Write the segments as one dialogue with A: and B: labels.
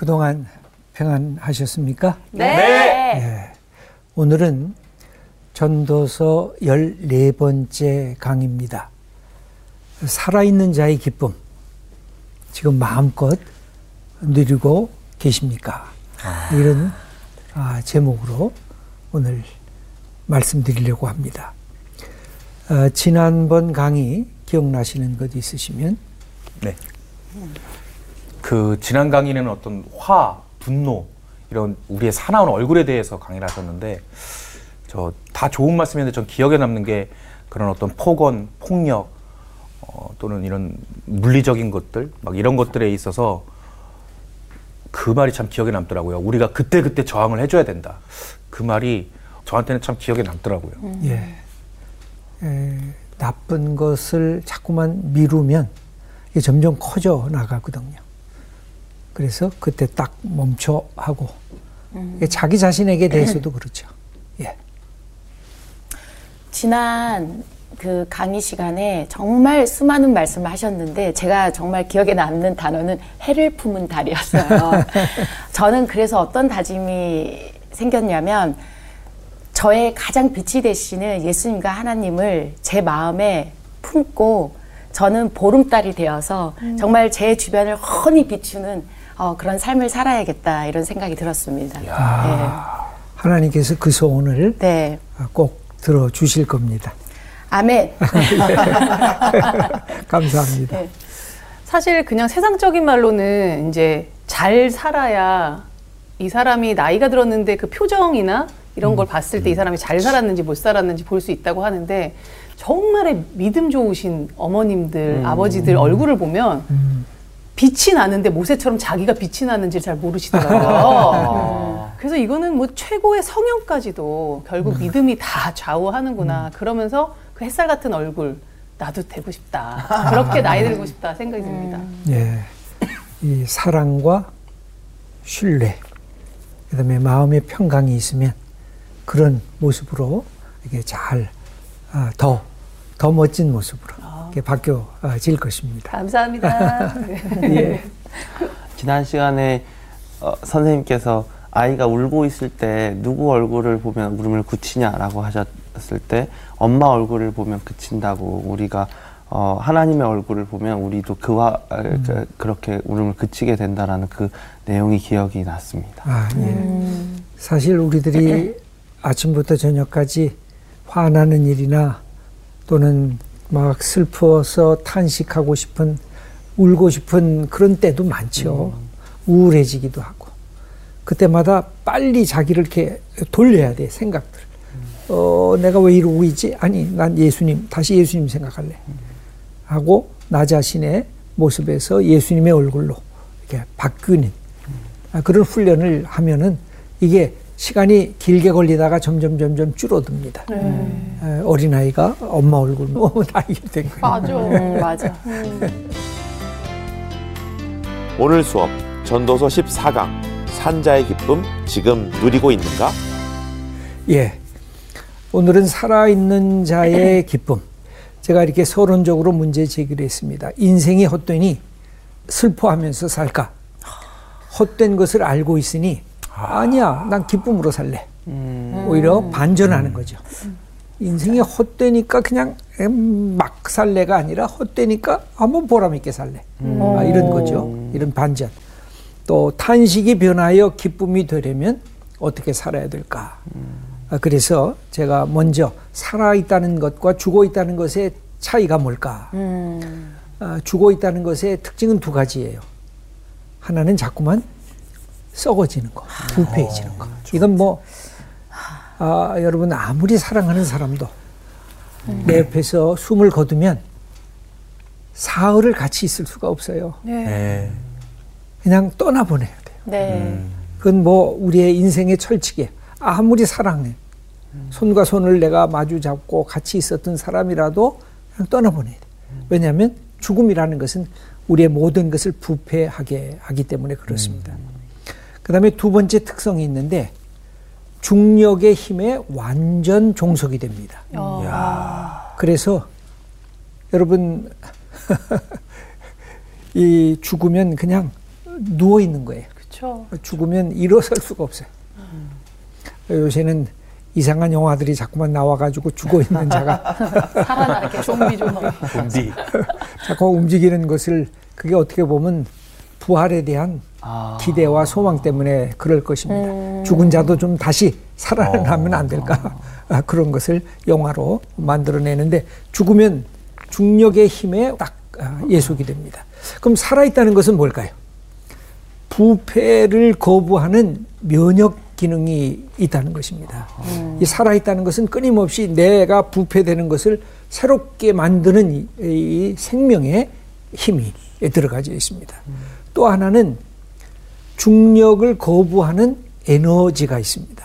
A: 그동안 평안하셨습니까?
B: 네.
A: 네. 오늘은 전도서 14번째 강입니다. 살아있는 자의 기쁨. 지금 마음껏 누리고 계십니까? 아. 이런 아, 제목으로 오늘 말씀드리려고 합니다. 어, 지난번 강의 기억나시는 것 있으시면?
C: 네. 그 지난 강의는 어떤 화, 분노 이런 우리의 사나운 얼굴에 대해서 강의를 하셨는데 저 다 좋은 말씀인데 전 기억에 남는 게 그런 어떤 폭언, 폭력 어, 또는 이런 물리적인 것들 막 이런 것들에 있어서 그 말이 참 기억에 남더라고요. 우리가 그때 그때 저항을 해줘야 된다. 그 말이 저한테는 참 기억에 남더라고요.
A: 음. 예. 에, 나쁜 것을 자꾸만 미루면 이게 점점 커져 나가거든요. 그래서 그때 딱 멈춰 하고 음. 자기 자신에게 대해서도 그렇죠. 예.
B: 지난 그 강의 시간에 정말 수많은 말씀을 하셨는데 제가 정말 기억에 남는 단어는 해를 품은 달이었어요. 저는 그래서 어떤 다짐이 생겼냐면 저의 가장 빛이 되시는 예수님과 하나님을 제 마음에 품고 저는 보름달이 되어서 음. 정말 제 주변을 훤히 비추는 어, 그런 삶을 살아야겠다 이런 생각이 들었습니다. 네.
A: 하나님께서 그 소원을 네. 꼭 들어 주실 겁니다.
B: 아멘.
A: 감사합니다. 네.
D: 사실 그냥 세상적인 말로는 이제 잘 살아야 이 사람이 나이가 들었는데 그 표정이나 이런 걸 음. 봤을 때 이 사람이 잘 살았는지 못 살았는지 볼 수 있다고 하는데 정말의 믿음 좋으신 어머님들, 음. 아버지들 얼굴을 보면 음. 빛이 나는데 모세처럼 자기가 빛이 나는지 잘 모르시더라고요. 아. 그래서 이거는 뭐 최고의 성형까지도 결국 음. 믿음이 다 좌우하는구나. 음. 그러면서 그 햇살 같은 얼굴 나도 되고 싶다. 그렇게 나이 들고 싶다 생각이 듭니다. 음.
A: 예. 이 사랑과 신뢰, 그 다음에 마음의 평강이 있으면 그런 모습으로 이게 잘, 아, 더, 더 멋진 모습으로 바뀌어질 것입니다.
D: 감사합니다. 예.
E: 지난 시간에 어, 선생님께서 아이가 울고 있을 때 누구 얼굴을 보면 울음을 굳히냐라고 하셨을 때 엄마 얼굴을 보면 그친다고 우리가 어, 하나님의 얼굴을 보면 우리도 그와 음. 그, 그렇게 울음을 그치게 된다라는 그 내용이 기억이 났습니다. 아, 예. 음.
A: 사실 우리들이 아침부터 저녁까지 화나는 일이나 또는 막 슬퍼서 탄식하고 싶은 울고 싶은 그런 때도 많죠. 음. 우울해지기도 하고. 그때마다 빨리 자기를 이렇게 돌려야 돼, 생각들. 어, 내가 왜 이러고 있지? 아니, 난 예수님, 다시 예수님 생각할래. 하고, 나 자신의 모습에서 예수님의 얼굴로 이렇게 바뀌는 아, 그런 훈련을 하면은 이게 시간이 길게 걸리다가 점점 점점 줄어듭니다. 네. 어린아이가 엄마 얼굴 너무 나이게 된 거예요.
D: 맞아. 음, 맞아. 음.
F: 오늘 수업 전도서 14강 산자의 기쁨 지금 누리고 있는가?
A: 예. 오늘은 살아있는 자의 기쁨. 제가 이렇게 서론적으로 문제 제기를 했습니다. 인생이 헛되니 슬퍼하면서 살까? 헛된 것을 알고 있으니 아니야, 난 기쁨으로 살래. 음. 오히려 반전하는 거죠. 인생이 헛되니까 그냥 막 살래가 아니라 헛되니까 한번 보람 있게 살래. 음. 아, 이런 거죠. 이런 반전. 또 탄식이 변하여 기쁨이 되려면 어떻게 살아야 될까? 아, 그래서 제가 먼저 살아 있다는 것과 죽어 있다는 것의 차이가 뭘까? 음. 아, 죽어 있다는 것의 특징은 두 가지예요. 하나는 자꾸만 썩어지는 거, 부패해지는 거. 이건 뭐 아, 여러분 아무리 사랑하는 사람도 음. 내 옆에서 숨을 거두면 사흘을 같이 있을 수가 없어요. 네. 네. 그냥 떠나보내야 돼요. 네. 음. 그건 뭐 우리의 인생의 철칙이에요. 아무리 사랑해. 손과 손을 내가 마주 잡고 같이 있었던 사람이라도 그냥 떠나보내야 돼. 왜냐하면 죽음이라는 것은 우리의 모든 것을 부패하게 하기 때문에 그렇습니다. 음. 그 다음에 두 번째 특성이 있는데 중력의 힘에 완전 종속이 됩니다. 어. 그래서 여러분 이 죽으면 그냥 누워 있는 거예요.
D: 그렇죠.
A: 죽으면 일어설 수가 없어요. 요새는 이상한 영화들이 자꾸만 나와가지고 죽어 있는 자가
B: 살아나게
D: 좀비 좀비.
C: 좀비.
A: 자꾸 움직이는 것을 그게 어떻게 보면 부활에 대한
E: 아.
A: 기대와 소망 때문에 그럴 것입니다. 죽은 자도 좀 다시 살아나면 안 될까 아, 그런 것을 영화로 만들어내는데 죽으면 중력의 힘에 딱 아, 예속이 됩니다. 그럼 살아있다는 것은 뭘까요? 부패를 거부하는 면역 기능이 있다는 것입니다. 이 살아있다는 것은 끊임없이 내가 부패되는 것을 새롭게 만드는 이, 이 생명의 힘이 들어가져 있습니다. 또 하나는 중력을 거부하는 에너지가 있습니다.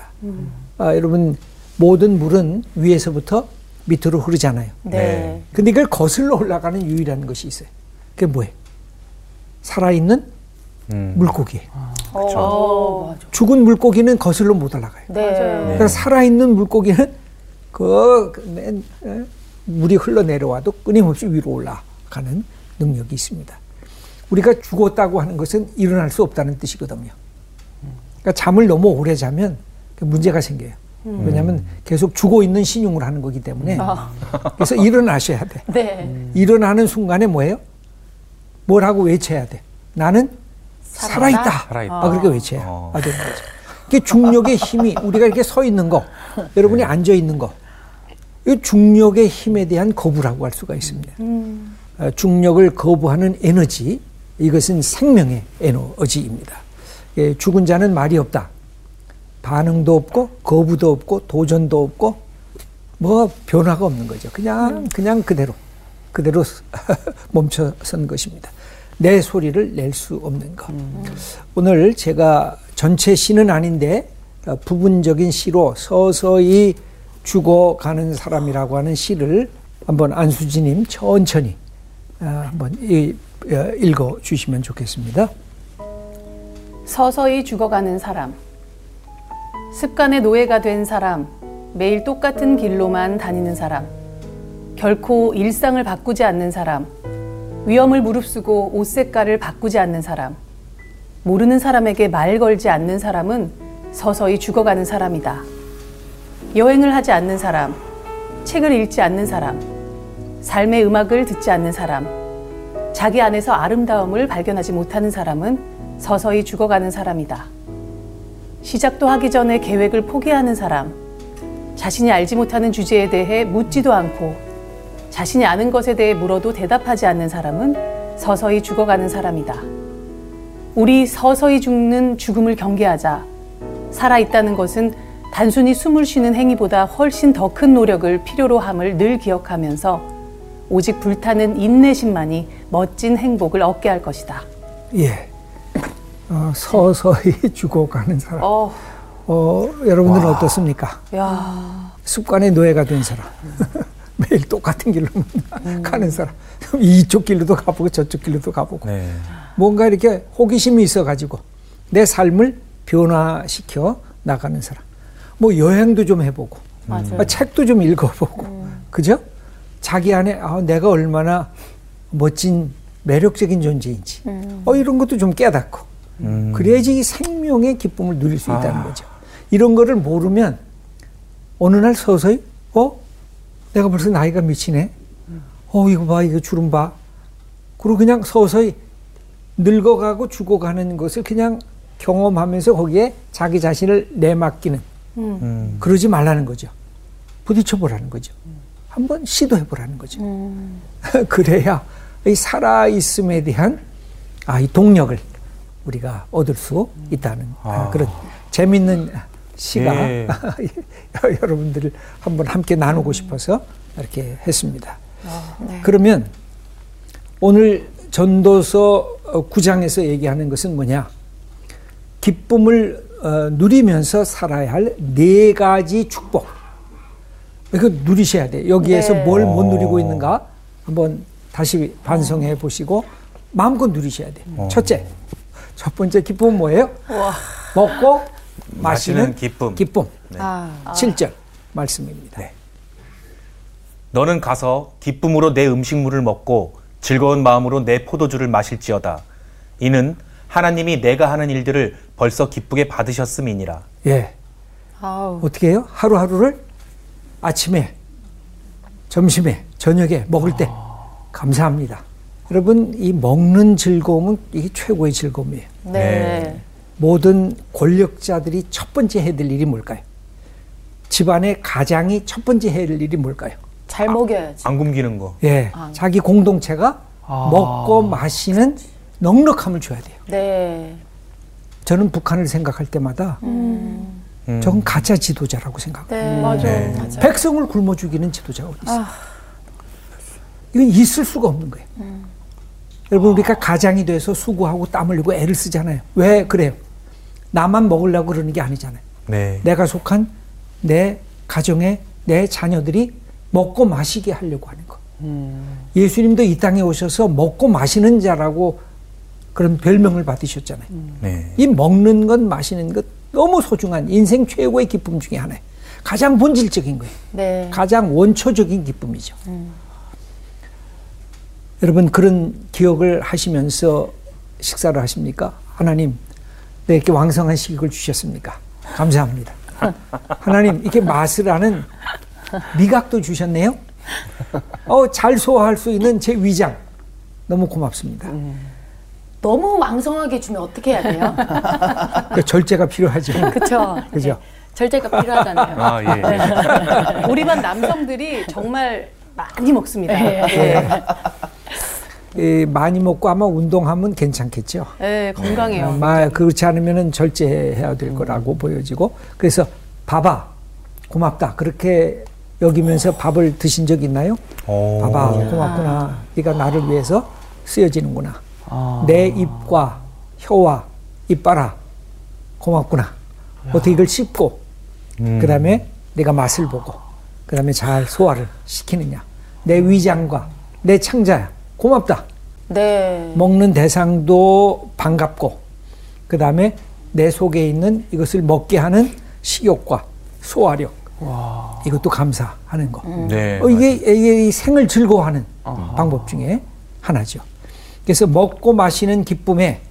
A: 아, 여러분 모든 물은 위에서부터 밑으로 흐르잖아요.
B: 네.
A: 근데 이걸 거슬러 올라가는 유일한 것이 있어요. 그게 뭐예요? 살아있는
C: 음.
A: 물고기예요.
B: 어, 맞아.
A: 죽은 물고기는 거슬러 못 올라가요.
B: 네.
A: 그러니까 살아있는 물고기는 그 맨, 에, 물이 흘러 내려와도 끊임없이 위로 올라가는 능력이 있습니다. 우리가 죽었다고 하는 것은 일어날 수 없다는 뜻이거든요. 그러니까 잠을 너무 오래 자면 문제가 생겨요. 왜냐하면 계속 죽어 있는 신용을 하는 거기 때문에 그래서 일어나셔야 돼.
B: 네.
A: 일어나는 순간에 뭐예요? 뭐라고 외쳐야 돼? 나는 살아있다.
C: 살아있다.
A: 아, 그렇게 외쳐야
C: 어.
A: 아, 되는 거죠. 이게 중력의 힘이 우리가 이렇게 서 있는 거, 여러분이 앉아 있는 거, 이 중력의 힘에 대한 거부라고 할 수가 있습니다. 어, 중력을 거부하는 에너지, 이것은 생명의 에너지입니다. 예, 죽은 자는 말이 없다. 반응도 없고 거부도 없고 도전도 없고 뭐 변화가 없는 거죠. 그냥 그냥 그대로 그대로 멈춰선 것입니다. 내 소리를 낼 수 없는 것. 오늘 제가 전체 시는 아닌데 어, 부분적인 시로 서서히 죽어가는 사람이라고 하는 시를 한번 안수지님 천천히 어, 한번 이- 어, 읽어 주시면 좋겠습니다.
D: 서서히 죽어가는 사람. 습관의 노예가 된 사람. 매일 똑같은 길로만 다니는 사람. 결코 일상을 바꾸지 않는 사람. 위험을 무릅쓰고 옷 색깔을 바꾸지 않는 사람. 모르는 사람에게 말 걸지 않는 사람은 서서히 죽어가는 사람이다. 여행을 하지 않는 사람. 책을 읽지 않는 사람. 삶의 음악을 듣지 않는 사람. 자기 안에서 아름다움을 발견하지 못하는 사람은 서서히 죽어가는 사람이다. 시작도 하기 전에 계획을 포기하는 사람, 자신이 알지 못하는 주제에 대해 묻지도 않고 자신이 아는 것에 대해 물어도 대답하지 않는 사람은 서서히 죽어가는 사람이다. 우리 서서히 죽는 죽음을 경계하자. 살아있다는 것은 단순히 숨을 쉬는 행위보다 훨씬 더 큰 노력을 필요로 함을 늘 기억하면서 오직 불타는 인내심만이 멋진 행복을 얻게 할 것이다.
A: 예. 어, 서서히 죽어가는 사람.
D: 어,
A: 어, 여러분들은 어떻습니까?
D: 야,
A: 습관의 노예가 된 사람. 매일 똑같은 길로 가는 사람. 이쪽 길로도 가보고 저쪽 길로도 가보고.
C: 네.
A: 뭔가 이렇게 호기심이 있어가지고 내 삶을 변화시켜 나가는 사람. 뭐 여행도 좀 해보고,
B: 맞아요.
A: 아, 책도 좀 읽어보고, 그죠? 자기 안에 아, 내가 얼마나 멋진 매력적인 존재인지, 어, 이런 것도 좀 깨닫고,
C: 음.
A: 그래야지 이 생명의 기쁨을 누릴 수 있다는 거죠. 이런 거를 모르면 어느 날 서서히, 어? 내가 벌써 나이가 몇이네? 어, 이거 봐, 이거 주름 봐. 그리고 그냥 서서히 늙어가고 죽어가는 것을 그냥 경험하면서 거기에 자기 자신을 내맡기는
C: 음.
A: 그러지 말라는 거죠. 부딪혀 보라는 거죠. 한번 시도해 보라는 거죠. 그래야 이 살아 있음에 대한 아, 이 동력을 우리가 얻을 수 있다는
C: 아.
A: 그런 재밌는 시가
C: 예.
A: 여러분들을 한번 함께 나누고 싶어서 이렇게 했습니다.
B: 네.
A: 그러면 오늘 전도서 9장에서 얘기하는 것은 뭐냐? 기쁨을 어, 누리면서 살아야 할 네 가지 축복. 이거 누리셔야 돼. 여기에서
B: 네.
A: 뭘못
C: 어.
A: 누리고 있는가? 한번 다시 반성해 보시고 마음껏 누리셔야 돼. 첫째, 첫 번째 기쁨은 뭐예요? 먹고 마시는,
C: 마시는 기쁨.
A: 기쁨.
B: 아,
A: 7절 말씀입니다.
C: 네. 너는 가서 기쁨으로 내 음식물을 먹고 즐거운 마음으로 내 포도주를 마실지어다. 이는 하나님이 내가 하는 일들을 벌써 기쁘게 받으셨음이니라.
A: 예.
B: 아우.
A: 어떻게 해요? 하루하루를 아침에, 점심에, 저녁에 먹을 때 감사합니다. 여러분, 이 먹는 즐거움은 이게 최고의 즐거움이에요.
B: 네.
C: 네.
A: 모든 권력자들이 첫 번째 해야 될 일이 뭘까요? 집안의 가장이 첫 번째 해야 될 일이 뭘까요?
B: 잘 먹여야지.
C: 안 굶기는 거.
A: 예, 자기 공동체가 먹고 마시는 넉넉함을 줘야 돼요.
B: 네.
A: 저는 북한을 생각할 때마다
C: 음.
A: 저건 가짜 지도자라고 생각해요.
B: 네.
D: 맞아.
C: 네.
B: 맞아요.
A: 백성을 굶어 죽이는 지도자가 어디 있어요?
B: 아.
A: 이건 있을 수가 없는 거예요. 여러분 우리가 가장이 돼서 수고하고 땀 흘리고 애를 쓰잖아요. 왜 그래요? 나만 먹으려고 그러는 게 아니잖아요.
C: 네.
A: 내가 속한 내 가정에 내 자녀들이 먹고 마시게 하려고 하는 거. 예수님도 이 땅에 오셔서 먹고 마시는 자라고 그런 별명을 받으셨잖아요.
C: 네.
A: 이 먹는 것, 마시는 것 너무 소중한 인생 최고의 기쁨 중에 하나예요. 가장 본질적인 거예요.
B: 네.
A: 가장 원초적인 기쁨이죠. 여러분 그런 기억을 하시면서 식사를 하십니까? 하나님, 네, 이렇게 왕성한 식욕을 주셨습니까? 감사합니다. 하나님, 이렇게 맛을 아는 미각도 주셨네요. 어, 잘 소화할 수 있는 제 위장 너무 고맙습니다.
B: 너무 왕성하게 주면 어떻게 해야 돼요?
A: 그 절제가 필요하죠.
B: 그렇죠.
A: 그죠?
B: 절제가 필요하잖아요.
C: 아, 예.
D: 우리 반 남성들이 정말 많이 먹습니다.
B: 네.
D: 네.
A: 예, 많이 먹고 아마 운동하면 괜찮겠죠.
D: 네, 건강해요.
A: 마, 그렇지 않으면 절제해야 될 거라고 보여지고 그래서 봐봐 고맙다 그렇게 여기면서 밥을 드신 적 있나요?
C: 오.
A: 봐봐 고맙구나 네가 나를 위해서 쓰여지는구나 내 입과 혀와 이빨아 고맙구나 어떻게 이걸 씹고
C: 음.
A: 그 다음에 내가 맛을 보고 그 다음에 잘 소화를 시키느냐 내 위장과 내 창자야 고맙다
B: 네.
A: 먹는 대상도 반갑고 그 다음에 내 속에 있는 이것을 먹게 하는 식욕과 소화력 이것도 감사하는 거.
C: 네.
A: 어, 이게, 이게 이 생을 즐거워하는 방법 중에 하나죠. 그래서 먹고 마시는 기쁨에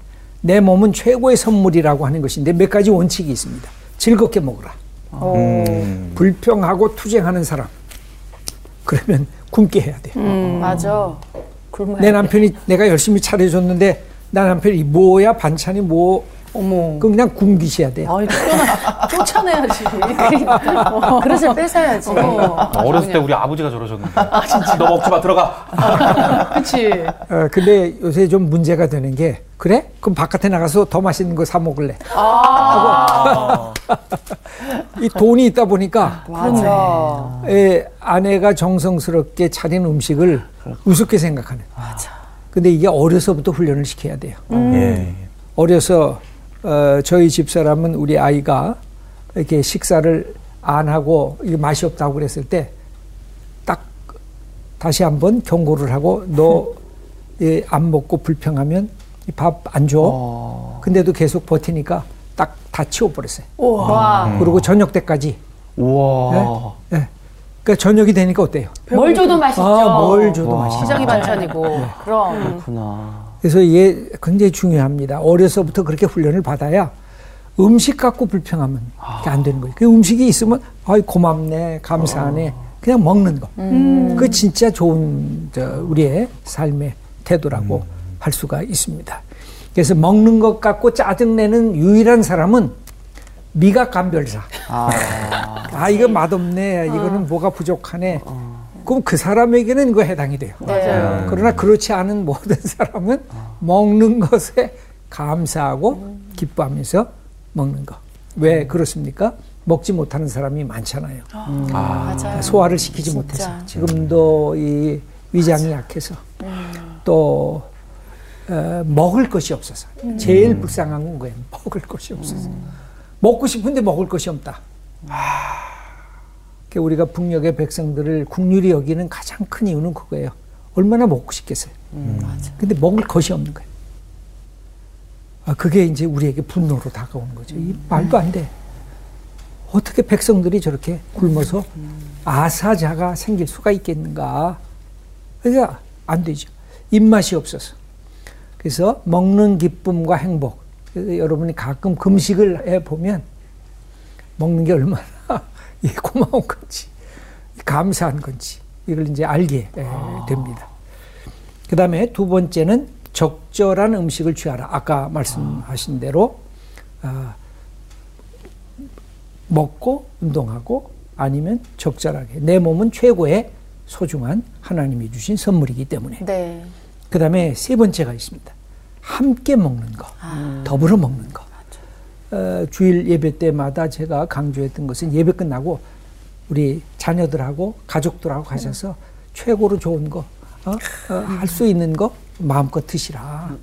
A: 내 몸은 최고의 선물이라고 하는 것인데 몇 가지 원칙이 있습니다. 즐겁게 먹으라.
C: 음.
A: 불평하고 투쟁하는 사람. 그러면 굶게 해야 돼요.
B: 맞아.
A: 내
B: 돼.
A: 남편이 내가 열심히 차려줬는데 나 남편이 뭐야 반찬이 뭐
D: 어머.
A: 그럼 그냥 굶기셔야 돼요.
D: 아이, 쫓아내, 쫓아내야지.
B: 어, 그릇을 뺏어야지.
D: 어.
C: 어렸을 때 우리 아버지가 저러셨는데. 너 먹지 마, 들어가.
D: 그치.
A: 어, 근데 요새 좀 문제가 되는 게 그래? 그럼 바깥에 나가서 더 맛있는 거 사 먹을래.
C: 아.
A: 이 돈이 있다 보니까
B: 맞아.
A: 에, 아내가 정성스럽게 차린 음식을 우습게 생각하는. 맞아. 근데 이게 어려서부터 훈련을 시켜야 돼요.
C: 예.
A: 어려서 어, 저희 집사람은 우리 아이가 이렇게 식사를 안 하고 이게 맛이 없다고 그랬을 때 딱 다시 한번 경고를 하고 너안 먹고 불평하면 밥 안 줘. 근데도 계속 버티니까 딱 다 치워버렸어요.
B: 와.
A: 그리고 저녁 때까지.
E: 우와.
A: 예. 그러니까 저녁이 되니까 어때요?
B: 뭘 줘도 맛있죠.
A: 아, 뭘 줘도 맛있어.
D: 시장이 반찬이고.
B: 그럼.
E: 그렇구나.
A: 그래서 이게 굉장히 중요합니다. 어려서부터 그렇게 훈련을 받아야 음식 갖고 불평하면 안 되는 거예요. 그 음식이 있으면 아이 고맙네, 감사하네, 그냥 먹는 거. 그 진짜 좋은 저 우리의 삶의 태도라고 할 수가 있습니다. 그래서 먹는 것 갖고 짜증내는 유일한 사람은 미각 감별사.
E: 아.
A: 아 이거 맛없네, 이거는 뭐가 부족하네. 그럼 그 사람에게는 이거 해당이 돼요.
B: 네.
A: 그러나 그렇지 않은 모든 사람은 먹는 것에 감사하고 기뻐하면서 먹는 것. 왜 그렇습니까? 먹지 못하는 사람이 많잖아요.
B: 맞아요.
A: 소화를 시키지
B: 진짜.
A: 못해서 지금도 이 위장이 약해서 또 어, 먹을 것이 없어서 제일 불쌍한 건 거예요. 먹을 것이 없어서 먹고 싶은데 먹을 것이 없다. 그 우리가 북녘의 백성들을 국률이 여기는 가장 큰 이유는 그거예요. 얼마나 먹고 싶겠어요. 근데 먹을 것이 없는 거예요. 아, 그게 이제 우리에게 분노로 다가오는 거죠. 이 말도 안 돼. 어떻게 백성들이 저렇게 굶어서 아사자가 생길 수가 있겠는가. 그러니까 안 되죠. 입맛이 없어서. 그래서 먹는 기쁨과 행복, 그래서 여러분이 가끔 금식을 해 보면 먹는 게 얼마나 이 고마운 건지 감사한 건지 이걸 이제 알게 에, 됩니다. 그 다음에 두 번째는 적절한 음식을 취하라. 아까 말씀하신 대로 아, 먹고 운동하고 아니면 적절하게 내 몸은 최고의 소중한 하나님이 주신 선물이기 때문에
B: 네.
A: 그 다음에 세 번째가 있습니다. 함께 먹는 거, 더불어 먹는 거. 어, 주일 예배 때마다 제가 강조했던 것은 예배 끝나고 우리 자녀들하고 가족들하고 가셔서 최고로 좋은 거, 어? 할수 있는 거 마음껏 드시라.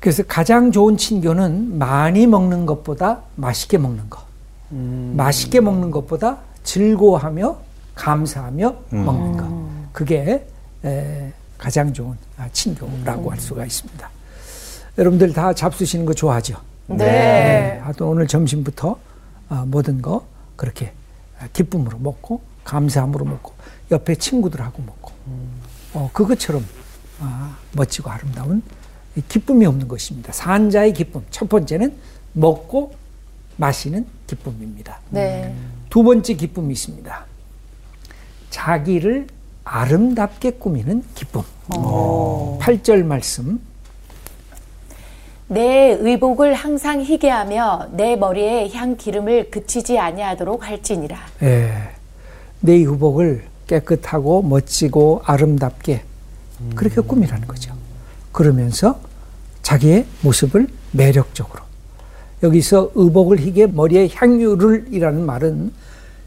A: 그래서 가장 좋은 친교는 많이 먹는 것보다 맛있게 먹는 거. 맛있게 먹는 것보다 즐거워하며 감사하며 먹는 것. 그게 에, 가장 좋은 아, 친교라고 할 수가 있습니다. 여러분들 다 잡수시는 거 좋아하죠?
D: 네.
A: 하여튼 오늘 점심부터 아, 모든 거 그렇게 아, 기쁨으로 먹고 감사함으로 먹고 옆에 친구들하고 먹고 어, 그것처럼 아, 멋지고 아름다운 이 기쁨이 없는 것입니다. 산자의 기쁨. 첫 번째는 먹고 마시는 기쁨입니다.
B: 네.
A: 두 번째 기쁨이 있습니다. 자기를 아름답게 꾸미는 기쁨. 8절 말씀.
B: 내 의복을 항상 희게 하며 내 머리에 향 기름을 그치지 아니하도록 할지니라.
A: 예, 내 의복을 깨끗하고 멋지고 아름답게 그렇게 꾸미라는 거죠. 그러면서 자기의 모습을 매력적으로. 여기서 의복을 희게 머리에 향유를이라는 말은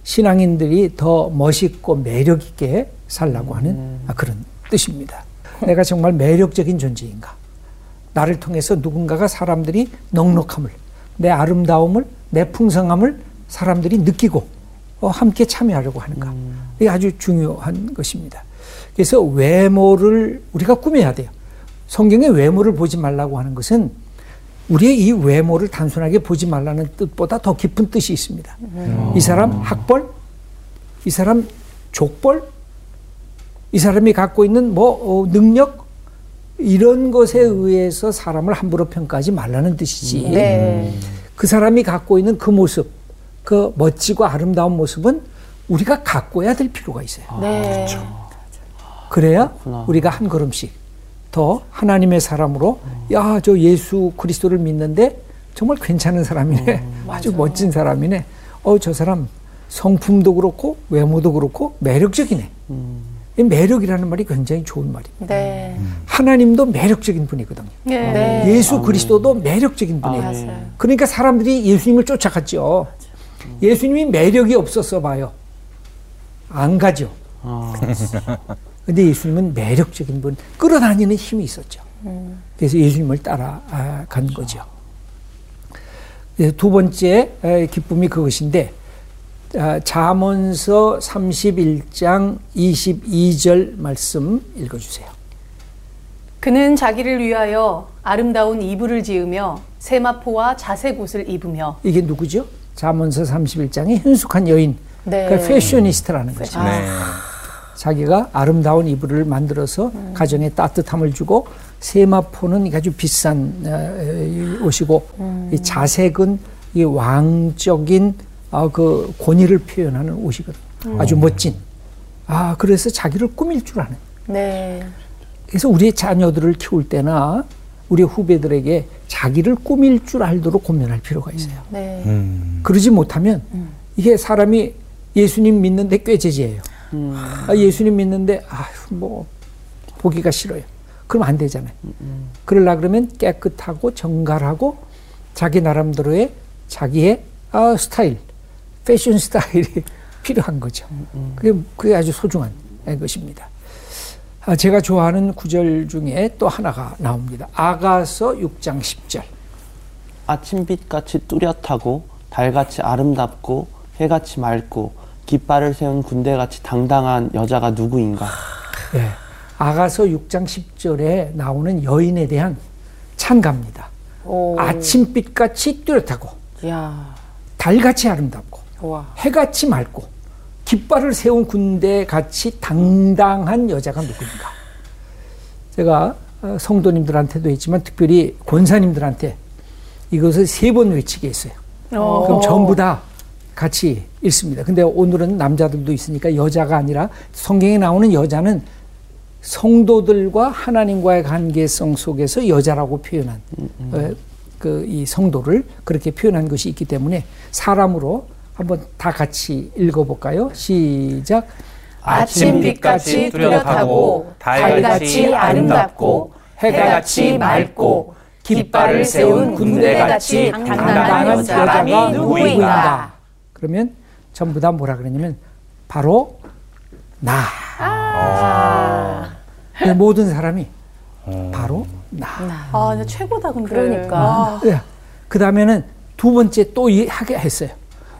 A: 신앙인들이 더 멋있고 매력 있게 살라고 하는 아, 그런 뜻입니다. 내가 정말 매력적인 존재인가? 나를 통해서 누군가가 사람들이 넉넉함을, 내 아름다움을, 내 풍성함을 사람들이 느끼고 어, 함께 참여하려고 하는가? 이게 아주 중요한 것입니다. 그래서 외모를 우리가 꾸며야 돼요. 성경의 외모를 보지 말라고 하는 것은 우리의 이 외모를 단순하게 보지 말라는 뜻보다 더 깊은 뜻이 있습니다. 이 사람 학벌, 이 사람 족벌, 이 사람이 갖고 있는 뭐 어, 능력 이런 것에 의해서 사람을 함부로 평가하지 말라는 뜻이지.
B: 네.
A: 그 사람이 갖고 있는 그 모습, 그 멋지고 아름다운 모습은 우리가 가꿔야 될 필요가 있어요.
B: 네.
A: 그래야
E: 그렇구나.
A: 우리가 한 걸음씩 더 하나님의 사람으로 야저 예수 그리스도를 믿는데 정말 괜찮은 사람이네 아주 멋진 사람이네 어 저 사람 성품도 그렇고 외모도 그렇고 매력적이네 이 매력이라는 말이 굉장히 좋은 말입니다
B: 네.
A: 하나님도 매력적인 분이거든요
D: 네.
B: 네.
A: 예수 그리스도도 매력적인 분이에요
B: 맞아요.
A: 그러니까 사람들이 예수님을 쫓아갔죠 예수님이 매력이 없었어 봐요 안 가죠
E: 아,
A: 근데 예수님은 매력적인 분, 끌어다니는 힘이 있었죠. 그래서 예수님을 따라간 거죠. 그래서 두 번째 에, 기쁨이 그것인데, 아, 잠언서 31장 22절 말씀 읽어주세요.
D: 그는 자기를 위하여 아름다운 이불을 지으며 세마포와 자색 옷을 입으며
A: 이게 누구죠? 잠언서 31장의 현숙한 여인,
B: 네.
A: 그 패셔니스트라는 거죠.
C: 네.
A: 자기가 아름다운 이불을 만들어서 가정에 따뜻함을 주고 세마포는 아주 비싼 어, 이 옷이고 이 자색은 이 왕적인 어, 그 권위를 표현하는 옷이거든요. 아주 멋진. 아 그래서 자기를 꾸밀 줄 아는.
B: 네.
A: 그래서 우리의 자녀들을 키울 때나 우리 후배들에게 자기를 꾸밀 줄 알도록 고민할 필요가 있어요.
B: 네.
C: 음.
A: 그러지 못하면 이게 사람이 예수님 믿는데 꾀죄죄예요. 아, 예수님 믿는데 아휴 뭐 보기가 싫어요. 그럼 안 되잖아요. 그러려 그러면 깨끗하고 정갈하고 자기 나름대로의 자기의 아, 스타일, 패션 스타일이 필요한 거죠. 그게, 그게 아주 소중한 것입니다. 아, 제가 좋아하는 구절 중에 또 하나가 나옵니다. 아가서 6장 10절.
E: 아침빛같이 뚜렷하고 달같이 아름답고 해같이 맑고 깃발을 세운 군대같이 당당한 여자가 누구인가?
A: 예. 아가서 6장 10절에 나오는 여인에 대한 찬가입니다.
B: 오.
A: 아침빛같이 뚜렷하고
B: 야.
A: 달같이 아름답고
B: 와.
A: 해같이 맑고 깃발을 세운 군대 같이 당당한 여자가 누구인가? 제가 어, 성도님들한테도 했지만 특별히 권사님들한테 이것을 세 번 외치게 했어요.
D: 어.
A: 그럼 전부 다 같이 읽습니다. 근데 오늘은 남자들도 있으니까 여자가 아니라 성경에 나오는 여자는 성도들과 하나님과의 관계성 속에서 여자라고 표현한 그이 성도를 그렇게 표현한 것이 있기 때문에 사람으로 한번 다 같이 읽어볼까요? 시작.
B: 아침빛같이 뚜렷하고 달같이 아름답고 해같이 맑고 깃발을 세운 군대같이 당당한 여자가 누구인가?
A: 그러면 전부 다 뭐라 그러냐면 바로 나. 그 모든 사람이 바로 나.
D: 아, 근데 최고다 근데.
B: 그러니까.
D: 아,
A: 그 다음에는 두 번째 또 이- 하게 했어요.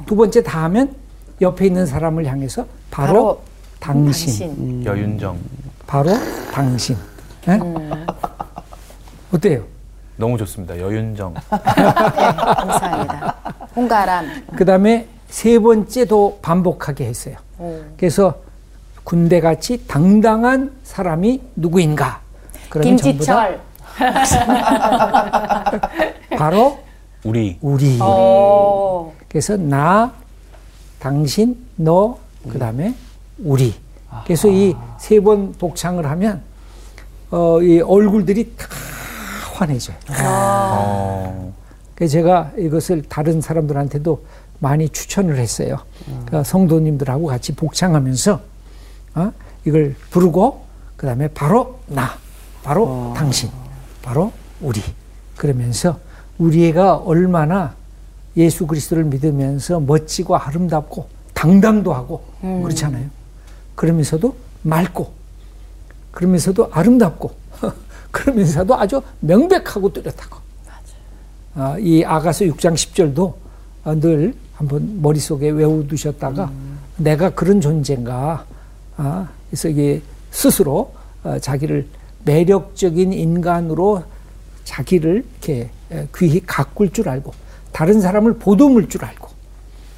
A: 두 번째 다 하면 옆에 있는 사람을 향해서 바로,
B: 바로
A: 당신.
B: 당신.
C: 여윤정.
A: 바로 당신. 예? 어때요?
C: 너무 좋습니다. 여윤정.
B: 감사합니다. 홍가람.
A: 그 다음에 세 번째도 반복하게 했어요. 그래서 군대같이 당당한 사람이 누구인가? 그러면 전부 다
B: 김지철.
A: 바로
C: 우리.
A: 우리.
B: 어.
A: 그래서 나, 당신, 너, 그 다음에 우리. 그래서 이 세번 독창을 하면 어, 이 얼굴들이 다 환해져요.
C: 어.
A: 그래서 제가 이것을 다른 사람들한테도 많이 추천을 했어요. 그러니까 성도님들하고 같이 복창하면서 어? 이걸 부르고 그 다음에 바로 나, 바로 당신, 바로 우리 그러면서 우리가 얼마나 예수 그리스도를 믿으면서 멋지고 아름답고 당당도 하고 그렇잖아요. 그러면서도 맑고 그러면서도 아름답고 그러면서도 아주 명백하고 뚜렷하고. 아, 이 아가서 6장 10절도 아, 늘 한번 머릿속에 외워두셨다가 내가 그런 존재인가? 아, 그래서 이게 스스로 어, 자기를 매력적인 인간으로 자기를 이렇게 에, 귀히 가꿀 줄 알고 다른 사람을 보듬을 줄 알고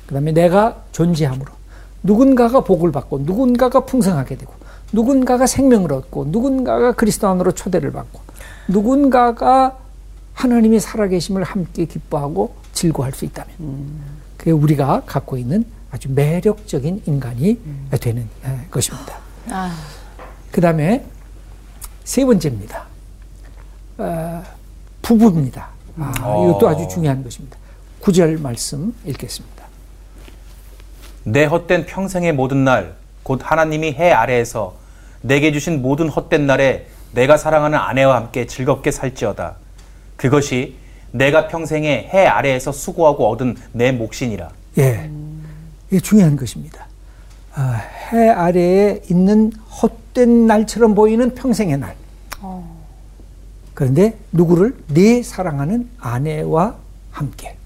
A: 그 다음에 내가 존재함으로 누군가가 복을 받고 누군가가 풍성하게 되고 누군가가 생명을 얻고 누군가가 그리스도 안으로 초대를 받고 누군가가 하나님의 살아계심을 함께 기뻐하고 즐거워할 수 있다면 그게 우리가 갖고 있는 아주 매력적인 인간이 되는 에, 것입니다.
B: 아,
A: 그 다음에 세 번째입니다. 어, 부부입니다. 아, 이것도 아주 중요한 것입니다. 구절 말씀 읽겠습니다.
C: 내 헛된 평생의 모든 날, 곧 하나님이 해 아래에서 내게 주신 모든 헛된 날에 내가 사랑하는 아내와 함께 즐겁게 살지어다. 그것이 내가 평생에 해 아래에서 수고하고 얻은 내 몫이니라.
A: 예, 이게 중요한 것입니다. 아, 해 아래에 있는 헛된 날처럼 보이는 평생의 날. 그런데 누구를 내 사랑하는 아내와 함께.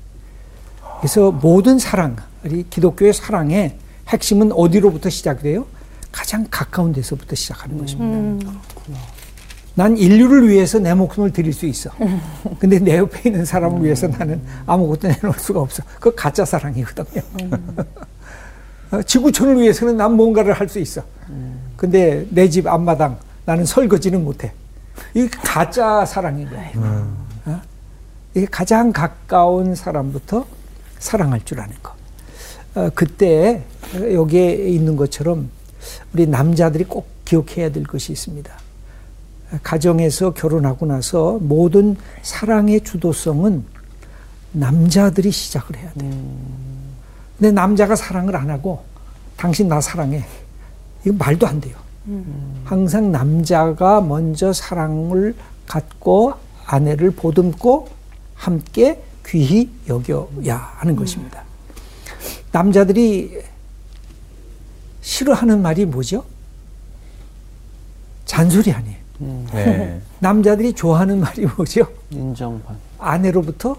A: 그래서 모든 사랑, 우리 기독교의 사랑의 핵심은 어디로부터 시작돼요? 가장 가까운 데서부터 시작하는 것입니다. 난 인류를 위해서 내 목숨을 드릴 수 있어. 근데 내 옆에 있는 사람을 위해서 나는 아무것도 내놓을 수가 없어. 그거 가짜 사랑이거든요. 어, 지구촌을 위해서는 난 뭔가를 할 수 있어. 근데 내 집 앞마당 나는 설거지는 못해. 이게 가짜 사랑인 거예요. 어? 이게 가장 가까운 사람부터 사랑할 줄 아는 거. 어, 그때 여기에 있는 것처럼 우리 남자들이 꼭 기억해야 될 것이 있습니다. 가정에서 결혼하고 나서 모든 사랑의 주도성은 남자들이 시작을 해야 돼. 근데 남자가 사랑을 안 하고 당신 나 사랑해. 이거 말도 안 돼요. 항상 남자가 먼저 사랑을 갖고 아내를 보듬고 함께 귀히 여겨야 하는 것입니다. 남자들이 싫어하는 말이 뭐죠? 잔소리 아니에요.
C: 네.
A: 남자들이 좋아하는 말이 뭐죠?
E: 인정받.
A: 아내로부터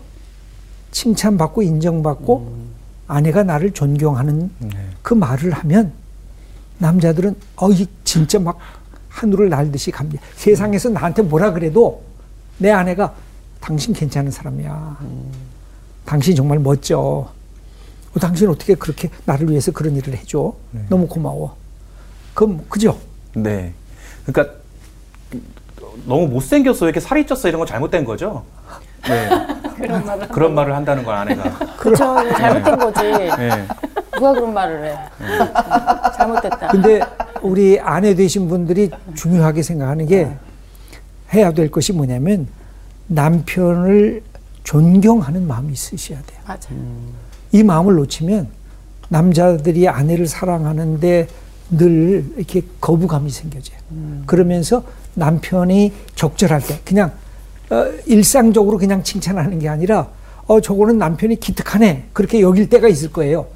A: 칭찬받고 인정받고 아내가 나를 존경하는
C: 네.
A: 그 말을 하면 남자들은 어이 진짜 막 하늘을 날듯이 갑니다. 세상에서 나한테 뭐라 그래도 내 아내가 당신 괜찮은 사람이야. 당신 정말 멋져. 어, 당신 어떻게 그렇게 나를 위해서 그런 일을 해줘? 너무 고마워. 그럼 그죠?
C: 네. 그러니까 너무 못생겼어. 왜 이렇게 살이 쪘어. 이런 건 잘못된 거죠? 네.
B: 그런 말을
C: 그런 말을 한다는 건 아내가.
B: 그렇죠. 잘못된 거지.
C: 네.
B: 누가 그런 말을 해? 잘못됐다.
A: 근데 우리 아내 되신 분들이 중요하게 생각하는 게 해야 될 것이 뭐냐면 남편을 존경하는 마음이 있으셔야 돼요.
B: 맞아.
A: 이 마음을 놓치면 남자들이 아내를 사랑하는데 늘 이렇게 거부감이 생겨져요. 그러면서 남편이 적절할 때 그냥 어, 일상적으로 그냥 칭찬하는 게 아니라 어 저거는 남편이 기특하네 그렇게 여길 때가 있을 거예요.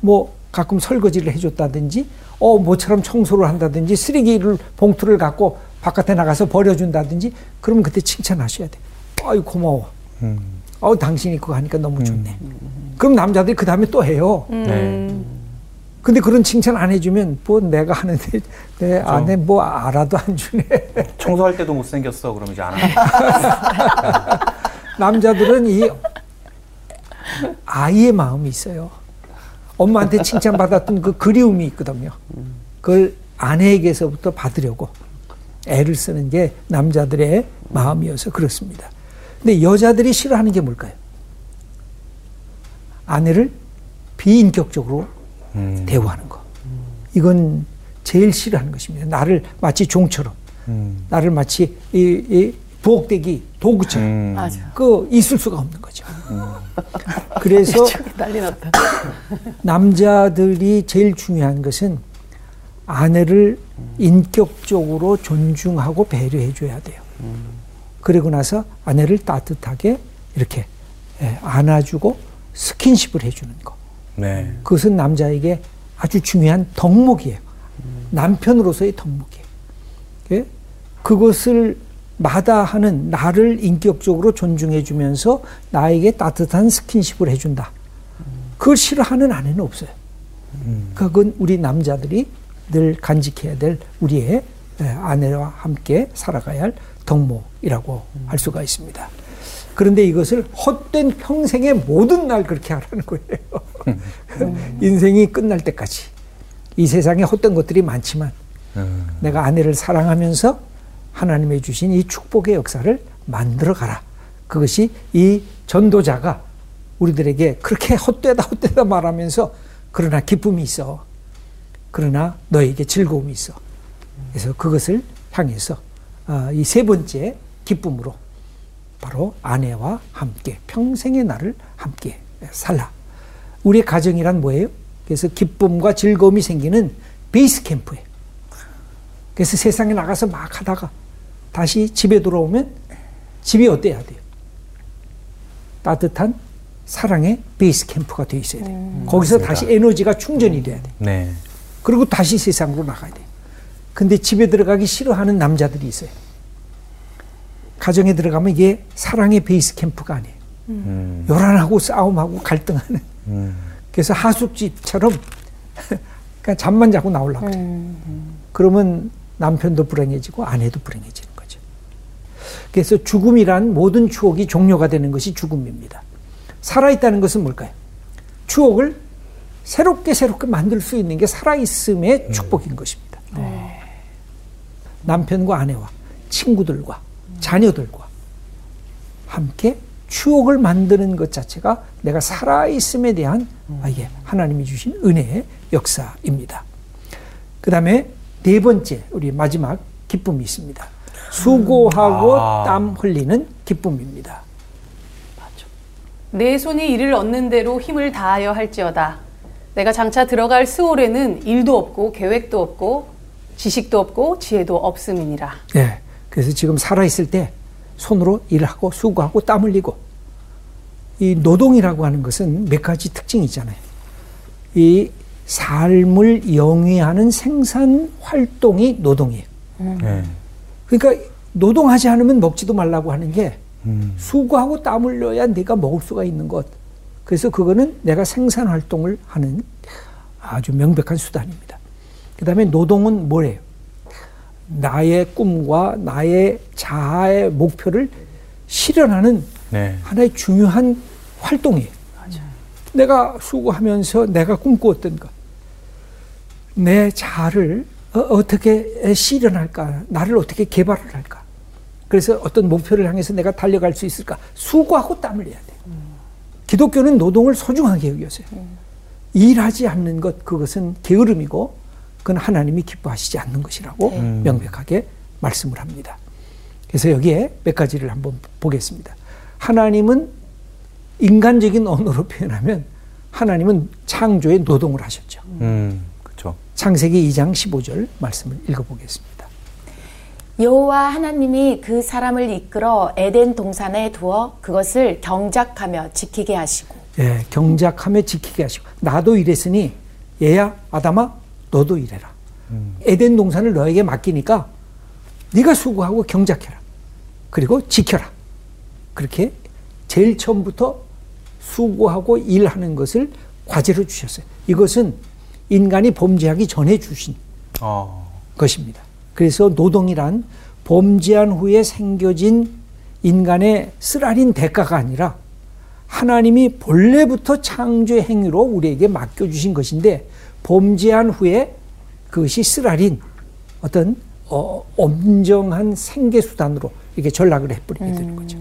A: 뭐 가끔 설거지를 해줬다든지 어 모처럼 청소를 한다든지 쓰레기를 봉투를 갖고 바깥에 나가서 버려준다든지 그러면 그때 칭찬하셔야 돼. 아유 고마워. 어 당신이 그거 하니까 너무 좋네. 그럼 남자들이 그 다음에 또 해요.
C: 네.
A: 근데 그런 칭찬 안 해주면 뭐 내가 하는데 내 아내 뭐 알아도 안 주네.
C: 청소할 때도 못 생겼어. 그러면 이제 안 하고.
A: 남자들은 이 아이의 마음이 있어요. 엄마한테 칭찬받았던 그 그리움이 있거든요. 그걸 아내에게서부터 받으려고 애를 쓰는 게 남자들의 마음이어서 그렇습니다. 근데 여자들이 싫어하는 게 뭘까요? 아내를 비인격적으로
C: 음.
A: 대우하는 거. 이건 제일 싫어하는 것입니다. 나를 마치 종처럼,
C: 음.
A: 나를 마치 이, 이 부엌대기 도구처럼
C: 음.
B: 맞아.
A: 그 있을 수가 없는 거죠. 그래서
D: 난리 났다.
A: 남자들이 제일 중요한 것은 아내를 인격적으로 존중하고 배려해 줘야 돼요. 그리고 나서 아내를 따뜻하게 이렇게 예, 안아주고 스킨십을 해주는 거.
C: 네.
A: 그것은 남자에게 아주 중요한 덕목이에요. 남편으로서의 덕목이에요. 예? 그것을 마다하는 나를 인격적으로 존중해 주면서 나에게 따뜻한 스킨십을 해준다. 그걸 싫어하는 아내는 없어요. 그건 우리 남자들이 늘 간직해야 될 우리의 예, 아내와 함께 살아가야 할 덕목이라고 할 수가 있습니다. 그런데 이것을 헛된 평생의 모든 날 그렇게 하라는 거예요. 인생이 끝날 때까지. 이 세상에 헛된 것들이 많지만
C: 음.
A: 내가 아내를 사랑하면서 하나님의 주신 이 축복의 역사를 만들어 가라. 그것이 이 전도자가 우리들에게 그렇게 헛되다 헛되다 말하면서 그러나 기쁨이 있어. 그러나 너에게 즐거움이 있어. 그래서 그것을 향해서 아, 이세 번째 기쁨으로 바로 아내와 함께 평생의 날을 함께 살라. 우리의 가정이란 뭐예요? 그래서 기쁨과 즐거움이 생기는 베이스 캠프예요. 그래서 세상에 나가서 막 하다가 다시 집에 돌아오면 집이 어때야 돼요? 따뜻한 사랑의 베이스 캠프가 되어 있어야 돼요. 거기서 다시 에너지가 충전이 돼야 돼요.
C: 네.
A: 그리고 다시 세상으로 나가야 돼요. 근데 집에 들어가기 싫어하는 남자들이 있어요. 가정에 들어가면 이게 사랑의 베이스 캠프가 아니에요.
C: 음.
A: 요란하고 싸움하고 갈등하는.
C: 음.
A: 그래서 하숙집처럼 그냥 잠만 자고 나오려고 그래요. 그러면 남편도 불행해지고 아내도 불행해지는 거죠. 그래서 죽음이란 모든 추억이 종료가 되는 것이 죽음입니다. 살아있다는 것은 뭘까요? 추억을 새롭게 새롭게 만들 수 있는 게 살아있음의 축복인 것입니다. 남편과 아내와 친구들과 자녀들과 함께 추억을 만드는 것 자체가 내가 살아있음에 대한 아, 이게 하나님이 주신 은혜의 역사입니다. 그 다음에 네 번째, 우리 마지막 기쁨이 있습니다. 수고하고
C: 아.
A: 땀 흘리는 기쁨입니다.
D: 내 손이 이를 얻는 대로 힘을 다하여 할지어다. 내가 장차 들어갈 스올에는 일도 없고 계획도 없고 지식도 없고 지혜도 없음이니라.
A: 네. 그래서 지금 살아있을 때 손으로 일하고 수고하고 땀 흘리고 이 노동이라고 하는 것은 몇 가지 특징이 있잖아요. 이 삶을 영위하는 생산 활동이 노동이에요.
C: 네.
A: 그러니까 노동하지 않으면 먹지도 말라고 하는 게
C: 음.
A: 수고하고 땀 흘려야 내가 먹을 수가 있는 것. 그래서 그거는 내가 생산 활동을 하는 아주 명백한 수단입니다. 그 다음에 노동은 뭐래요? 나의 꿈과 나의 자아의 목표를 실현하는
C: 네.
A: 하나의 중요한 활동이에요. 내가 수고하면서 내가 꿈꾸었던 것, 내 자아를 어, 떻게 실현할까, 나를 어떻게 개발을 할까. 그래서 어떤 목표를 향해서 내가 달려갈 수 있을까? 수고하고 땀을 내야 돼. 기독교는 노동을 소중하게 여겼어요. 일하지 않는 것 그것은 게으름이고 그건 하나님이 기뻐하시지 않는 것이라고
B: 네.
A: 명백하게 말씀을 합니다. 그래서 여기에 몇 가지를 한번 보겠습니다. 하나님은 인간적인 언어로 표현하면 하나님은 창조의 노동을 하셨죠.
C: 음, 그렇죠.
A: 창세기 2장 15절 말씀을 읽어보겠습니다.
B: 여호와 하나님이 그 사람을 이끌어 에덴 동산에 두어 그것을 경작하며 지키게 하시고
A: 예, 경작하며 지키게 하시고 나도 이랬으니 얘야 아담아 너도 이래라. 에덴 동산을 너에게 맡기니까 네가 수고하고 경작해라. 그리고 지켜라. 그렇게 제일 처음부터 수고하고 일하는 것을 과제로 주셨어요. 이것은 인간이 범죄하기 전에 주신
C: 어,
A: 것입니다. 그래서 노동이란 범죄한 후에 생겨진 인간의 쓰라린 대가가 아니라 하나님이 본래부터 창조의 행위로 우리에게 맡겨주신 것인데 범죄한 후에 그것이 쓰라린 어떤 어, 엄정한 생계수단으로 이렇게 전락을 해버리게 되는 거죠.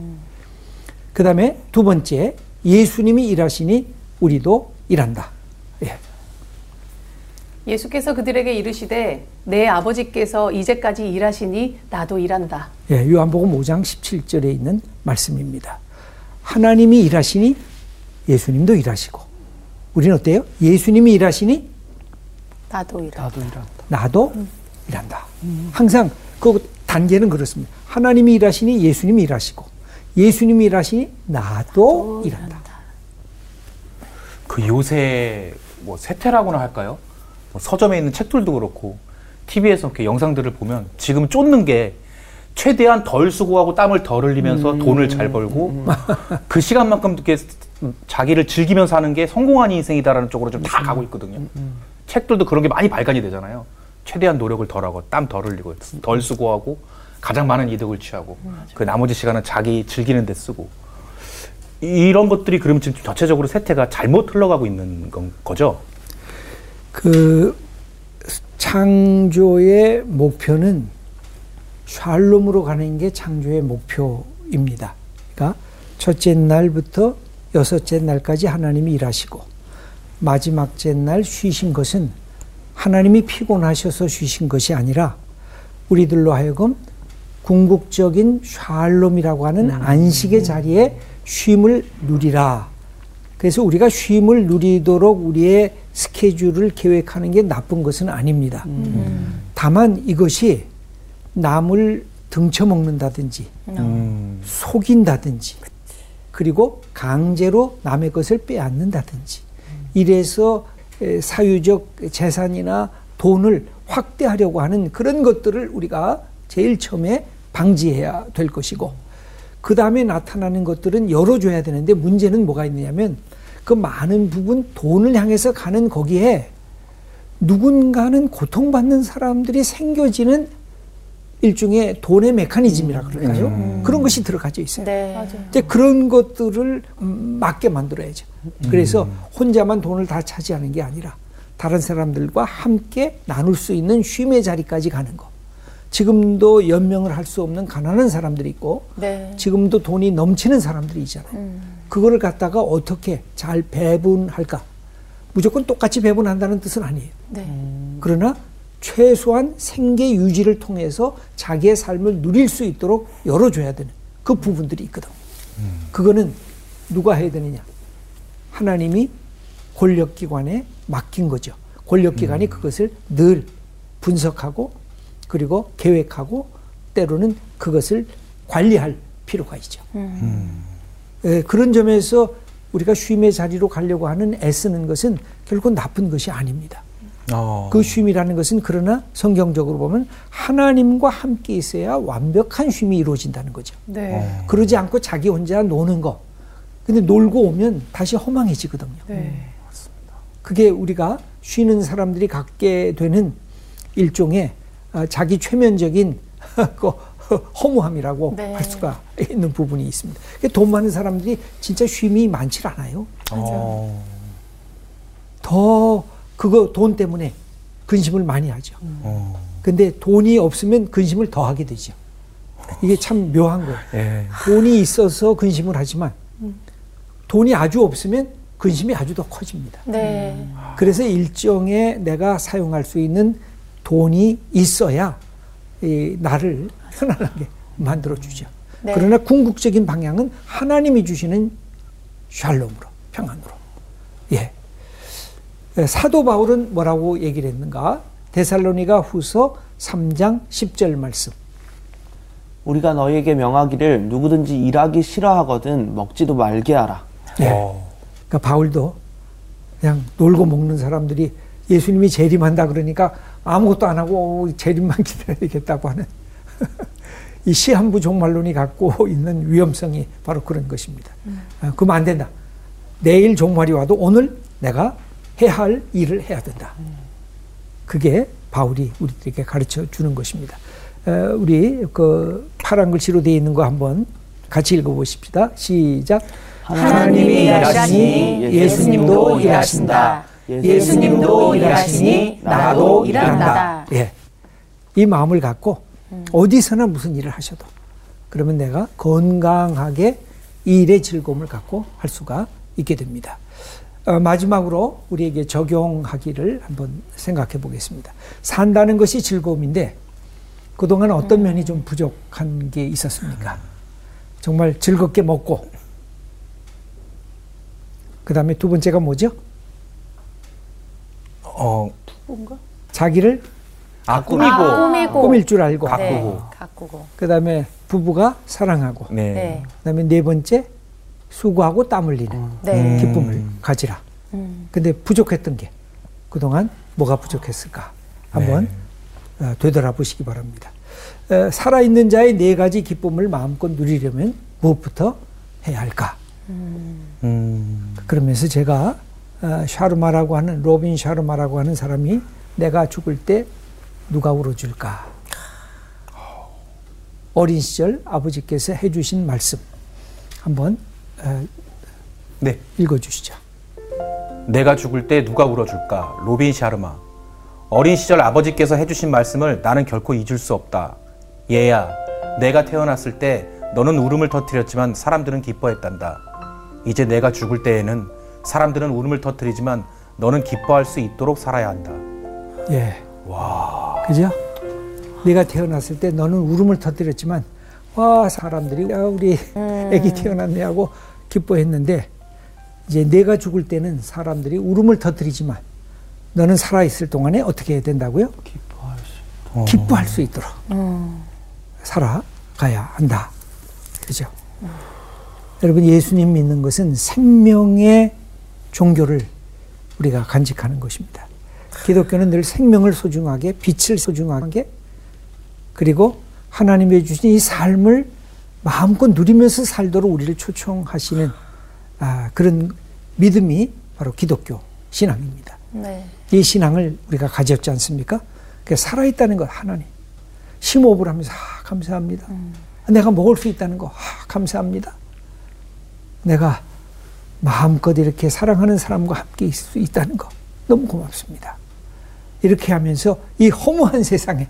A: 그 다음에 두 번째, 예수님이 일하시니 우리도 일한다. 예.
D: 예수께서 그들에게 이르시되 내 아버지께서 이제까지 일하시니 나도 일한다.
A: 예, 요한복음 5장 17절에 있는 말씀입니다. 하나님이 일하시니 예수님도 일하시고 우리는 어때요? 예수님이 일하시니
B: 나도 이라.
E: 나도 일한다.
A: 나도 일한다. 항상 그 단계는 그렇습니다. 하나님이 일하시니 예수님이 일하시고 예수님이 일하시니 나도 일한다.
C: 그 요새 뭐 세태라고나 할까요? 뭐 서점에 있는 책들도 그렇고 TV에서 이렇게 영상들을 보면 지금 쫓는 게 최대한 덜 수고하고 땀을 덜 흘리면서 돈을 잘 벌고 그 시간만큼 이렇게 자기를 즐기면서 하는 게 성공한 인생이다라는 쪽으로 좀 다 가고 있거든요. 책들도 그런 게 많이 발간이 되잖아요. 최대한 노력을 덜하고 땀 덜 흘리고 덜 수고하고 가장 많은 이득을 취하고 그 나머지 시간은 자기 즐기는 데 쓰고 이런 것들이 그러면 지금 전체적으로 세태가 잘못 흘러가고 있는 건 거죠.
A: 그 창조의 목표는 샬롬으로 가는 게 창조의 목표입니다. 그러니까 첫째 날부터 여섯째 날까지 하나님이 일하시고 마지막째 날 쉬신 것은 하나님이 피곤하셔서 쉬신 것이 아니라 우리들로 하여금 궁극적인 샬롬이라고 하는 안식의 자리에 쉼을 누리라. 그래서 우리가 쉼을 누리도록 우리의 스케줄을 계획하는 게 나쁜 것은 아닙니다. 다만 이것이 남을 등쳐먹는다든지
C: 음.
A: 속인다든지 그리고 강제로 남의 것을 빼앗는다든지 이래서 에, 사유적 재산이나 돈을 확대하려고 하는 그런 것들을 우리가 제일 처음에 방지해야 될 것이고 그 다음에 나타나는 것들은 열어줘야 되는데 문제는 뭐가 있느냐면 그 많은 부분 돈을 향해서 가는 거기에 누군가는 고통받는 사람들이 생겨지는 일종의 돈의 메커니즘이라 그럴까요? 그런 것이 들어가져 있어요.
B: 네.
A: 이제 그런 것들을 음, 맞게 만들어야죠. 그래서 혼자만 돈을 다 차지하는 게 아니라 다른 사람들과 함께 나눌 수 있는 쉼의 자리까지 가는 거. 지금도 연명을 할 수 없는 가난한 사람들이 있고
B: 네.
A: 지금도 돈이 넘치는 사람들이 있잖아요. 그거를 갖다가 어떻게 잘 배분할까? 무조건 똑같이 배분한다는 뜻은 아니에요.
B: 네.
A: 그러나 최소한 생계 유지를 통해서 자기의 삶을 누릴 수 있도록 열어줘야 되는 그 부분들이 있거든. 그거는 누가 해야 되느냐? 하나님이 권력기관에 맡긴 거죠. 권력기관이 그것을 늘 분석하고 그리고 계획하고 때로는 그것을 관리할 필요가 있죠. 예, 그런 점에서 우리가 쉼의 자리로 가려고 하는 애쓰는 것은 결코 나쁜 것이 아닙니다.
C: 어.
A: 그 쉼이라는 것은 그러나 성경적으로 보면 하나님과 함께 있어야 완벽한 쉼이 이루어진다는 거죠.
D: 네.
A: 그러지 않고 자기 혼자 노는 거. 근데 놀고 오면 다시 허망해지거든요.
D: 네.
A: 그게 우리가 쉬는 사람들이 갖게 되는 일종의 아, 자기 최면적인 그 허무함이라고
B: 네.
A: 할 수가 있는 부분이 있습니다. 돈 많은 사람들이 진짜 쉼이 많지 않아요.
C: 어.
A: 더 그거 돈 때문에 근심을 많이 하죠.
C: 어.
A: 근데 돈이 없으면 근심을 더 하게 되죠. 이게 참 묘한 거예요.
C: 예.
A: 돈이 있어서 근심을 하지만 돈이 아주 없으면 근심이 아주 더 커집니다.
B: 네.
A: 그래서 일정에 내가 사용할 수 있는 돈이 있어야 이 나를 편안하게 만들어 주죠.
B: 네.
A: 그러나 궁극적인 방향은 하나님이 주시는 샬롬으로 평안으로. 예. 에, 사도 바울은 뭐라고 얘기를 했는가? 데살로니가 후서 3장 10절 말씀.
E: 우리가 너희에게 명하기를 누구든지 일하기 싫어하거든 먹지도 말게 하라.
A: 예.
C: 어.
A: 그러니까 바울도 그냥 놀고 먹는 사람들이 예수님이 재림한다 그러니까 아무것도 안 하고 어, 재림만 기다려야겠다고 하는 이 시한부 종말론이 갖고 있는 위험성이 바로 그런 것입니다. 아, 그러면 안 된다. 내일 종말이 와도 오늘 내가 해야 할 일을 해야 된다. 그게 바울이 우리들에게 가르쳐 주는 것입니다. 에, 우리 그 파란 글씨로 되어 있는 거 한번 같이 읽어보십시다. 시작.
B: 하나님이 일하시니 예수님도 일하신다. 예수님도 일하시니 나도 일한다.
A: 예. 이 마음을 갖고 어디서나 무슨 일을 하셔도 그러면 내가 건강하게 이 일의 즐거움을 갖고 할 수가 있게 됩니다. 어, 마지막으로 우리에게 적용하기를 한번 생각해 보겠습니다. 산다는 것이 즐거움인데 그동안 어떤 면이 좀 부족한 게 있었습니까? 정말 즐겁게 먹고 그 다음에 두 번째가 뭐죠?
C: 어,
A: 자기를
C: 아, 꾸미고.
B: 아, 꾸미고.
A: 꾸밀 줄 알고
C: 가꾸고.
B: 네. 가꾸고.
A: 그 다음에 부부가 사랑하고
C: 네.
B: 네.
A: 그 다음에 네 번째 수고하고 땀 흘리는
B: 네.
A: 기쁨을 가지라.
B: 음.
A: 근데 부족했던 게 그동안 뭐가 부족했을까? 한번 어, 되돌아보시기 바랍니다. 어, 살아있는 자의 네 가지 기쁨을 마음껏 누리려면 무엇부터 해야 할까?
C: 음.
A: 그러면서 제가 어, 샤르마라고 하는 로빈 샤르마라고 하는 사람이 내가 죽을 때 누가 울어줄까? 어린 시절 아버지께서 해주신 말씀 한번 어,
C: 네.
A: 읽어주시죠.
C: 내가 죽을 때 누가 울어줄까? 로빈 샤르마. 어린 시절 아버지께서 해주신 말씀을 나는 결코 잊을 수 없다. 얘야, 내가 태어났을 때 너는 울음을 터뜨렸지만 사람들은 기뻐했단다. 이제 내가 죽을 때에는 사람들은 울음을 터뜨리지만 너는 기뻐할 수 있도록 살아야 한다.
A: 예. 그죠? 네가 태어났을 때 너는 울음을 터뜨렸지만 와 사람들이 야 우리 애기 태어났네 하고 기뻐했는데 이제 내가 죽을 때는 사람들이 울음을 터뜨리지만 너는 살아 있을 동안에 어떻게 해야 된다고요?
E: 기뻐할 수.
A: 기뻐할 수 있도록 살아가야 한다. 그죠? 여러분 예수님 믿는 것은 생명의 종교를 우리가 간직하는 것입니다. 기독교는 늘 생명을 소중하게, 빛을 소중하게, 그리고 하나님의 주신 이 삶을 마음껏 누리면서 살도록 우리를 초청하시는 아, 그런 믿음이 바로 기독교 신앙입니다.
B: 네.
A: 이 신앙을 우리가 가졌지 않습니까? 그 살아있다는 것 하나님 심호흡을 하면서 아, 감사합니다. 내가 먹을 수 있다는 거 아, 감사합니다. 내가 마음껏 이렇게 사랑하는 사람과 함께 있을 수 있다는 거 너무 고맙습니다. 이렇게 하면서 이 허무한 세상에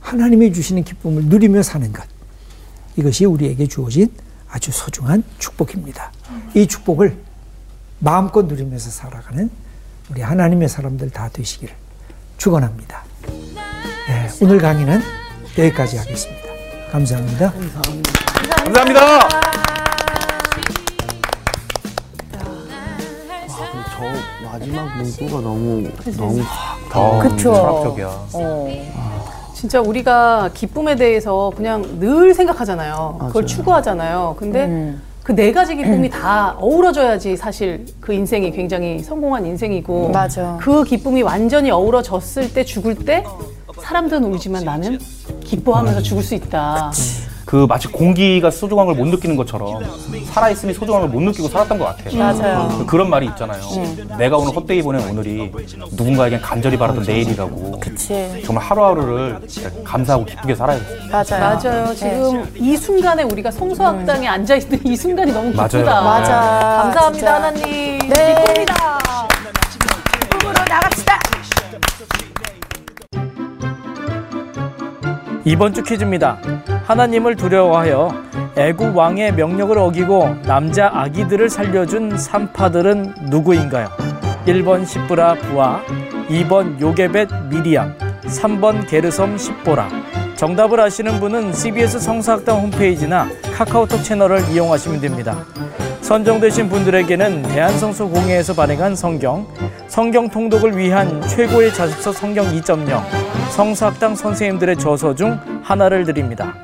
A: 하나님이 주시는 기쁨을 누리며 사는 것 이것이 우리에게 주어진 아주 소중한 축복입니다. 이 축복을 마음껏 누리면서 살아가는 우리 하나님의 사람들 다 되시기를 축원합니다. 네, 오늘 강의는 여기까지 하겠습니다. 감사합니다.
C: 감사합니다.
E: 아, 마지막 문구가 너무 너무
C: 더
B: 그쵸.
C: 철학적이야.
B: 어.
D: 진짜 우리가 기쁨에 대해서 그냥 늘 생각하잖아요. 그걸
E: 맞아요.
D: 추구하잖아요. 근데
B: 음.
D: 그네 가지 기쁨이 다 어우러져야지 사실 그 인생이 굉장히 성공한 인생이고
B: 맞아.
D: 그 기쁨이 완전히 어우러졌을 때 죽을 때 사람들은 울지만 나는 기뻐하면서 죽을 수 있다.
C: 그 마치 공기가 소중한 걸 못 느끼는 것처럼 살아있음이 소중한 걸 못 느끼고 살았던 것 같아요.
B: 맞아요.
C: 그런 말이 있잖아요. 내가 오늘 헛되이 보낸 오늘이 누군가에겐 간절히 바라던 내일이라고.
B: 그치.
C: 정말 하루하루를 진짜 감사하고 기쁘게 살아야겠어요.
B: 맞아요.
D: 맞아요.
B: 네.
D: 지금 이 순간에 우리가 성서학당에 앉아 있는 이 순간이 너무
C: 맞아요.
D: 기쁘다.
B: 맞아.
D: 감사합니다,
B: 진짜.
D: 하나님.
B: 네.
D: 기쁩니다.
B: 으로 나갑시다.
G: 이번 주 퀴즈입니다. 하나님을 두려워하여 애국 왕의 명령을 어기고 남자 아기들을 살려준 산파들은 누구인가요? 1번 시브라 부하, 2번 요게벳 미리암, 3번 게르섬 십보라. 정답을 아시는 분은 CBS 성사학당 홈페이지나 카카오톡 채널을 이용하시면 됩니다. 선정되신 분들에게는 대한성서 공회에서 발행한 성경, 성경 통독을 위한 최고의 자습서 성경 2.0, 성사학당 선생님들의 저서 중 하나를 드립니다.